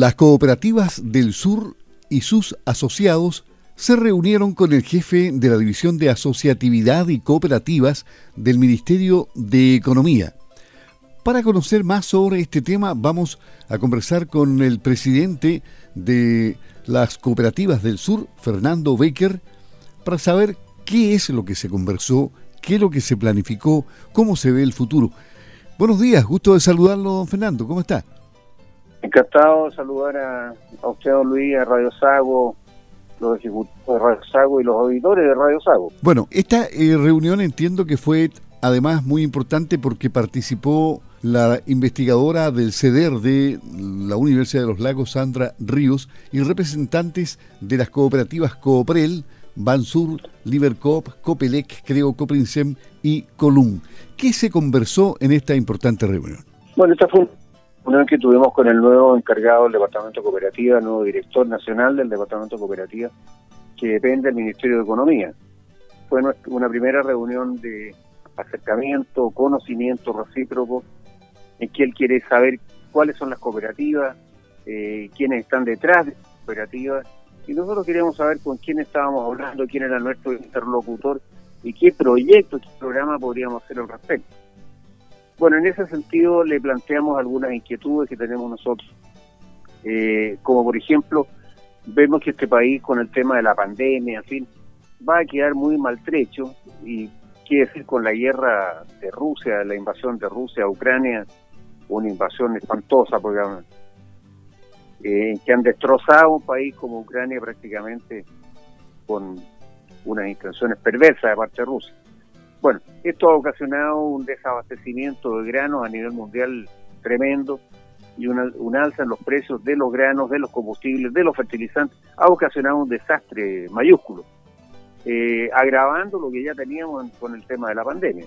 Las cooperativas del sur y sus asociados se reunieron con el jefe de la División de Asociatividad y Cooperativas del Ministerio de Economía. Para conocer más sobre este tema vamos a conversar con el presidente de las cooperativas del sur, Fernando Baker, para saber qué es lo que se conversó, qué es lo que se planificó, cómo se ve el futuro. Buenos días, gusto de saludarlo, don Fernando, ¿cómo está? Encantado de saludar a, usted, don Luis, a Radio Sago, los ejecutivos de Radio Sago y los auditores de Radio Sago. Bueno, esta eh, reunión entiendo que fue además muy importante porque participó la investigadora del CEDER de la Universidad de los Lagos, Sandra Ríos, y representantes de las cooperativas Cooprel, Bansur, Libercoop, Copelec, Creo, Coprinsem y Colum. ¿Qué se conversó en esta importante reunión? Bueno, esta fue una reunión que tuvimos con el nuevo encargado del Departamento de Cooperativa, el nuevo director nacional del Departamento de Cooperativa, que depende del Ministerio de Economía. Fue una primera reunión de acercamiento, conocimiento recíproco, en que él quiere saber cuáles son las cooperativas, eh, quiénes están detrás de las cooperativas, y nosotros queríamos saber con quién estábamos hablando, quién era nuestro interlocutor y qué proyecto, qué programa podríamos hacer al respecto. Bueno, en ese sentido le planteamos algunas inquietudes que tenemos nosotros, eh, como por ejemplo, vemos que este país con el tema de la pandemia, en fin, va a quedar muy maltrecho y quiere decir con la guerra de Rusia, la invasión de Rusia a Ucrania, una invasión espantosa, porque eh, que han destrozado un país como Ucrania prácticamente con unas intenciones perversas de parte de Rusia. Bueno, esto ha ocasionado un desabastecimiento de granos a nivel mundial tremendo y una, un alza en los precios de los granos, de los combustibles, de los fertilizantes, ha ocasionado un desastre mayúsculo, eh, agravando lo que ya teníamos con el tema de la pandemia.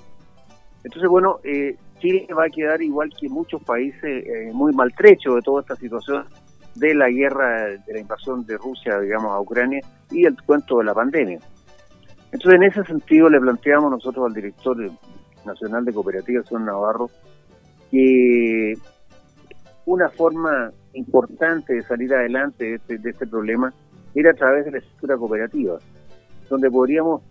Entonces, bueno, eh, Chile va a quedar igual que muchos países eh, muy maltrechos de toda esta situación de la guerra, de la invasión de Rusia, digamos, a Ucrania y el cuento de la pandemia. Entonces, en ese sentido, le planteamos nosotros al director nacional de cooperativas, señor Navarro, que una forma importante de salir adelante de este, de este problema era a través de la estructura cooperativa, donde podríamos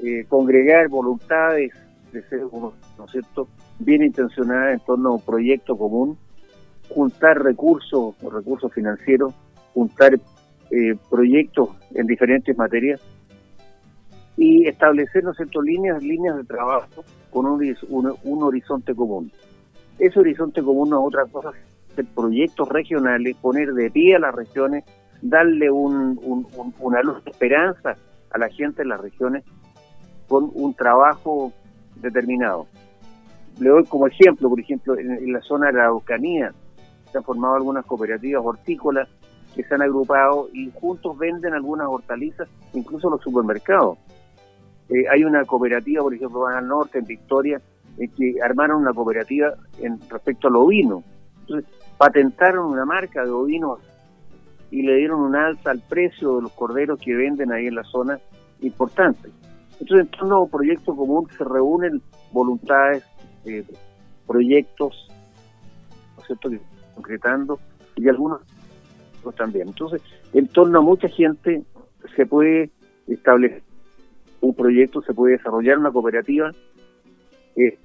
eh, congregar voluntades de seres humanos, ¿no es cierto?, bien intencionadas en torno a un proyecto común juntar recursos, recursos financieros, juntar eh, proyectos en diferentes materias y establecer, ¿no líneas, líneas de trabajo con un, un, horizonte común. Ese horizonte común no es otra cosa que proyectos regionales, poner de pie a las regiones, darle un, una luz de esperanza a la gente en las regiones con un trabajo determinado. Le doy como ejemplo, por ejemplo, en, en la zona de la Araucanía, se han formado algunas cooperativas hortícolas que se han agrupado y juntos venden algunas hortalizas, incluso los supermercados. Eh, hay una cooperativa, por ejemplo, van al norte, en Victoria, eh, que armaron una cooperativa en respecto al ovino. Entonces, patentaron una marca de ovinos y le dieron un alza al precio de los corderos que venden ahí en la zona importante. Entonces, en torno a un proyecto común se reúnen voluntades, eh, proyectos, ¿no es cierto?, concretando y algunos también. Entonces, en torno a mucha gente se puede establecer un proyecto, se puede desarrollar una cooperativa eh,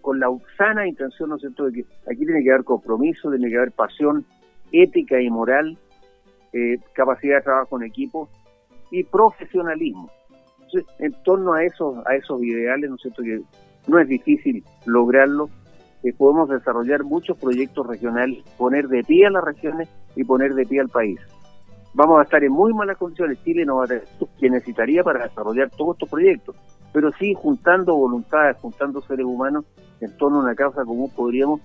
con la sana intención, ¿no es cierto?, de que aquí tiene que haber compromiso, tiene que haber pasión ética y moral, eh, capacidad de trabajo en equipo y profesionalismo. Entonces, en torno a esos, a esos ideales, ¿no es cierto?, no es difícil lograrlo, podemos desarrollar muchos proyectos regionales, poner de pie a las regiones y poner de pie al país. Vamos a estar en muy malas condiciones, Chile no va a tener que necesitaría para desarrollar todos estos proyectos, pero sí juntando voluntades, juntando seres humanos en torno a una causa común podríamos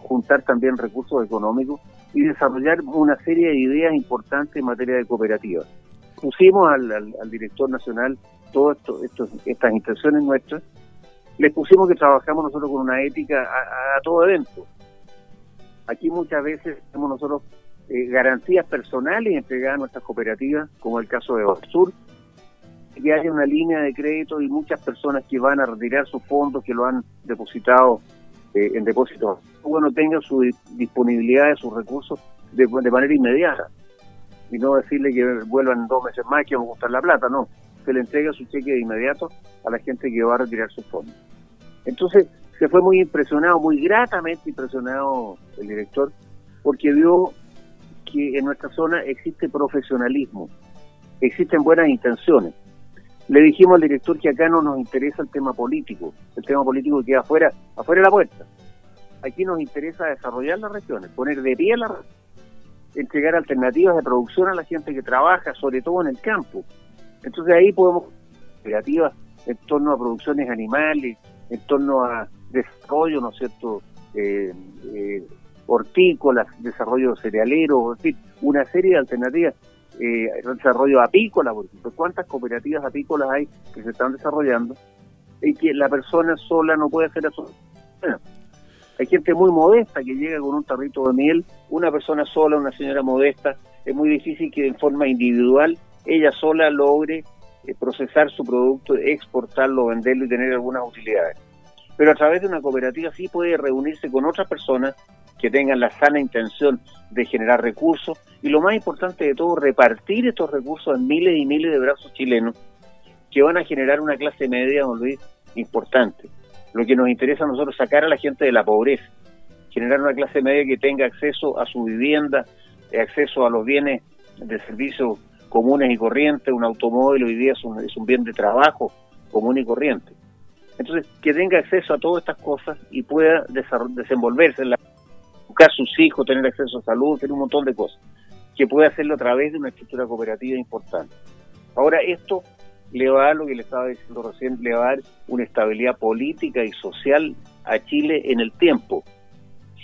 juntar también recursos económicos y desarrollar una serie de ideas importantes en materia de cooperativas. Pusimos al, al, director nacional todas estas intenciones nuestras les pusimos que trabajamos nosotros con una ética a, todo evento. Aquí muchas veces tenemos nosotros eh, garantías personales entregadas a nuestras cooperativas, como el caso de Sur, que haya una línea de crédito y muchas personas que van a retirar sus fondos, que lo han depositado eh, en depósitos, bueno, tengan su disponibilidad de sus recursos, de, manera inmediata. Y no decirle que vuelvan dos meses más que vamos a costar la plata, no. Se le entrega su cheque de inmediato a la gente que va a retirar sus fondos. Entonces, se fue muy impresionado, muy gratamente impresionado el director, porque vio que en nuestra zona existe profesionalismo, existen buenas intenciones. Le dijimos al director que acá no nos interesa el tema político, el tema político queda afuera, afuera de la puerta. Aquí nos interesa desarrollar las regiones, poner de pie la entregar alternativas de producción a la gente que trabaja, sobre todo en el campo. Entonces ahí podemos creativas en torno a producciones animales, en torno a desarrollo, ¿no es cierto?, eh, eh, hortícolas, desarrollo cerealero, en una serie de alternativas, eh, desarrollo apícola, por ejemplo, ¿cuántas cooperativas apícolas hay que se están desarrollando y que la persona sola no puede hacer eso? hay gente muy modesta que llega con un tarrito de miel, una persona sola, una señora modesta, es muy difícil que en forma individual ella sola logre eh, procesar su producto, exportarlo, venderlo y tener algunas utilidades. Pero a través de una cooperativa sí puede reunirse con otras personas que tengan la sana intención de generar recursos y lo más importante de todo, repartir estos recursos en miles y miles de brazos chilenos que van a generar una clase media, don Luis, importante. Lo que nos interesa a nosotros es sacar a la gente de la pobreza, generar una clase media que tenga acceso a su vivienda, eh, acceso a los bienes de servicios comunes y corrientes, un automóvil hoy día es un, es un bien de trabajo común y corriente. Entonces, que tenga acceso a todas estas cosas y pueda desenvolverse, en la, buscar sus hijos, tener acceso a salud, tener un montón de cosas, que pueda hacerlo a través de una estructura cooperativa importante. Ahora, esto le va a dar lo que le estaba diciendo recién, le va a dar una estabilidad política y social a Chile en el tiempo,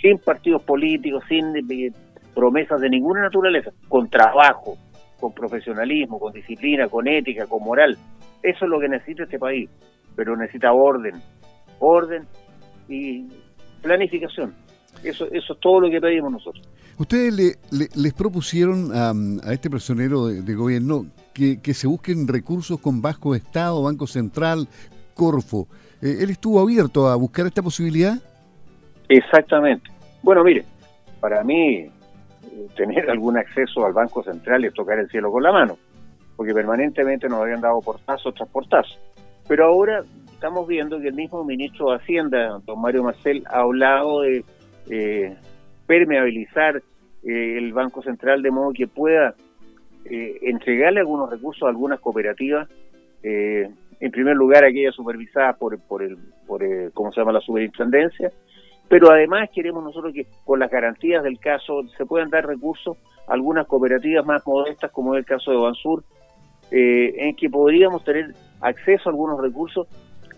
sin partidos políticos, sin eh, promesas de ninguna naturaleza, con trabajo, con profesionalismo, con disciplina, con ética, con moral. Eso es lo que necesita este país pero necesita orden, orden y planificación. Eso, eso es todo lo que pedimos nosotros. Ustedes le, les propusieron a, este personero de, gobierno que, se busquen recursos con Vasco Estado, Banco Central, Corfo. Eh, ¿Él estuvo abierto a buscar esta posibilidad? Exactamente. Bueno, mire, para mí eh, tener algún acceso al Banco Central es tocar el cielo con la mano, porque permanentemente nos habían dado portazo tras portazo. Pero ahora estamos viendo que el mismo ministro de Hacienda, don Mario Marcel, ha hablado de eh, permeabilizar eh, el Banco Central de modo que pueda eh, entregarle algunos recursos a algunas cooperativas, en primer lugar aquellas supervisadas por, por, el, por ¿cómo se llama?, la superintendencia, pero además queremos nosotros que con las garantías del caso se puedan dar recursos a algunas cooperativas más modestas, como es el caso de Bansur, en que podríamos tener acceso a algunos recursos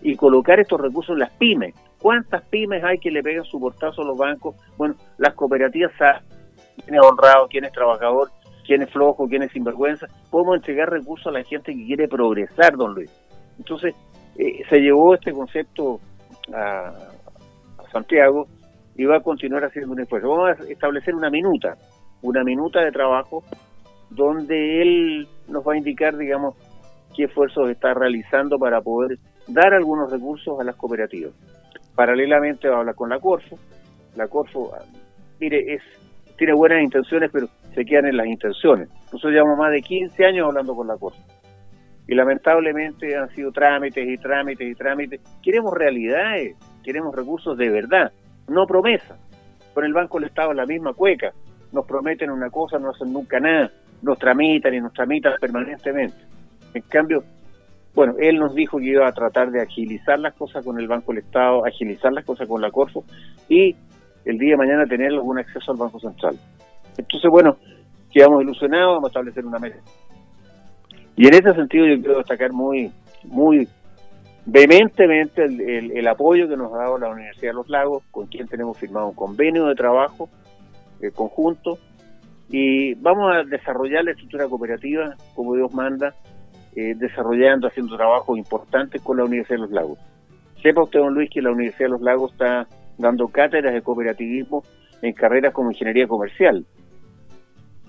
y colocar estos recursos en las pymes. ¿Cuántas pymes hay que le pegan su portazo a los bancos? Bueno, las cooperativas saben quién es honrado, quién es trabajador, quién es flojo, quién es sinvergüenza. Podemos entregar recursos a la gente que quiere progresar, don Luis. Entonces, eh, se llevó este concepto a, a Santiago y va a continuar haciendo un esfuerzo. Vamos a establecer una minuta, una minuta de trabajo donde él nos va a indicar, digamos, qué esfuerzos está realizando para poder dar algunos recursos a las cooperativas. Paralelamente va a hablar con la Corfo. La Corfo, ah, mire, tiene buenas intenciones, pero se quedan en las intenciones. Nosotros llevamos más de 15 años hablando con la Corfo. Y lamentablemente han sido trámites y trámites y trámites. Queremos realidades, queremos recursos de verdad, no promesas. Con el Banco del Estado la misma cueca. Nos prometen una cosa, no hacen nunca nada. Nos tramitan y nos tramitan permanentemente. En cambio, bueno, él nos dijo que iba a tratar de agilizar las cosas con el Banco del Estado, agilizar las cosas con la Corfo y el día de mañana tener algún acceso al Banco Central. Entonces, bueno, quedamos ilusionados, vamos a establecer una mesa. Y en ese sentido yo quiero destacar muy, muy vehementemente el, apoyo que nos ha dado la Universidad de los Lagos, con quien tenemos firmado un convenio de trabajo eh, conjunto, y vamos a desarrollar la estructura cooperativa como Dios manda, eh, desarrollando, haciendo trabajos importantes con la Universidad de los Lagos. Sepa usted, don Luis, que la Universidad de los Lagos está dando cátedras de cooperativismo en carreras como ingeniería comercial.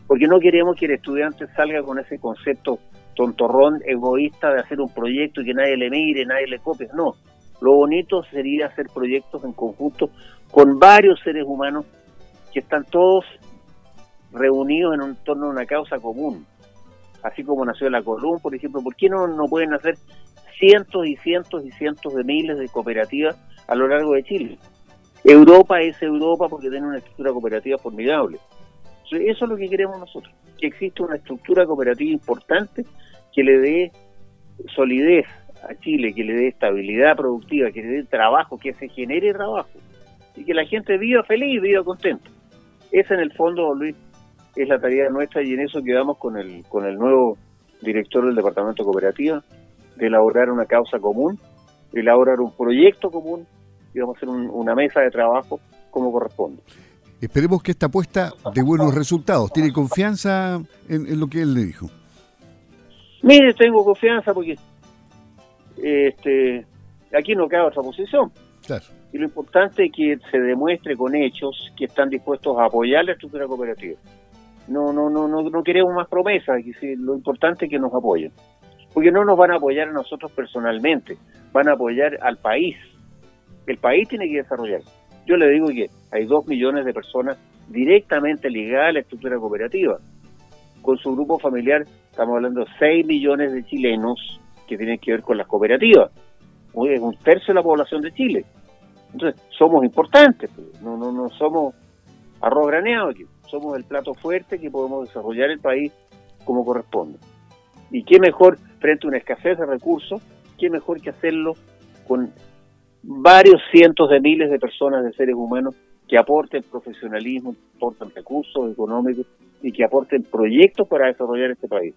Porque no queremos que el estudiante salga con ese concepto tontorrón, egoísta de hacer un proyecto y que nadie le mire, nadie le copie. No, lo bonito sería hacer proyectos en conjunto con varios seres humanos que están todos reunidos en torno a una causa común. Así como nació la Column, por ejemplo, ¿por qué no, no pueden hacer cientos y cientos y cientos de miles de cooperativas a lo largo de Chile? Europa es Europa porque tiene una estructura cooperativa formidable. Eso es lo que queremos nosotros, que exista una estructura cooperativa importante que le dé solidez a Chile, que le dé estabilidad productiva, que le dé trabajo, que se genere trabajo y que la gente viva feliz, viva contenta. Esa en el fondo, Luis, es la tarea nuestra y en eso quedamos con el, con el nuevo director del Departamento Cooperativa, de elaborar una causa común, de elaborar un proyecto común y vamos a hacer una mesa de trabajo como corresponde. Esperemos que esta apuesta de buenos resultados. ¿Tiene confianza en, lo que él le dijo? Mire, tengo confianza porque este, aquí no queda otra posición. Claro. Y lo importante es que se demuestre con hechos que están dispuestos a apoyar la estructura cooperativa. No, no, no, no, no queremos más promesas, lo importante es que nos apoyen. Porque no nos van a apoyar a nosotros personalmente, van a apoyar al país. El país tiene que desarrollar. Yo le digo que hay dos millones de personas directamente ligadas a la estructura cooperativa. Con su grupo familiar estamos hablando de seis millones de chilenos que tienen que ver con las cooperativas. Es un tercio de la población de Chile. Entonces, somos importantes, no, no, no somos arroz graneado aquí, somos el plato fuerte que podemos desarrollar el país como corresponde. Y qué mejor, frente a una escasez de recursos, qué mejor que hacerlo con varios cientos de miles de personas, de seres humanos, que aporten profesionalismo, aporten recursos económicos y que aporten proyectos para desarrollar este país.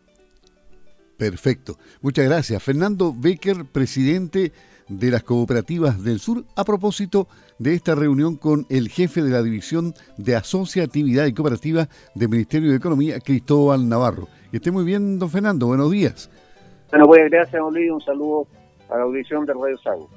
Perfecto. Muchas gracias. Fernando Becker, presidente de las cooperativas del sur a propósito de esta reunión con el jefe de la División de Asociatividad y Cooperativa del Ministerio de Economía, Cristóbal Navarro. Esté muy bien, don Fernando. Buenos días. Bueno, pues gracias, don Luis. Un saludo a la audición de Radio Sago.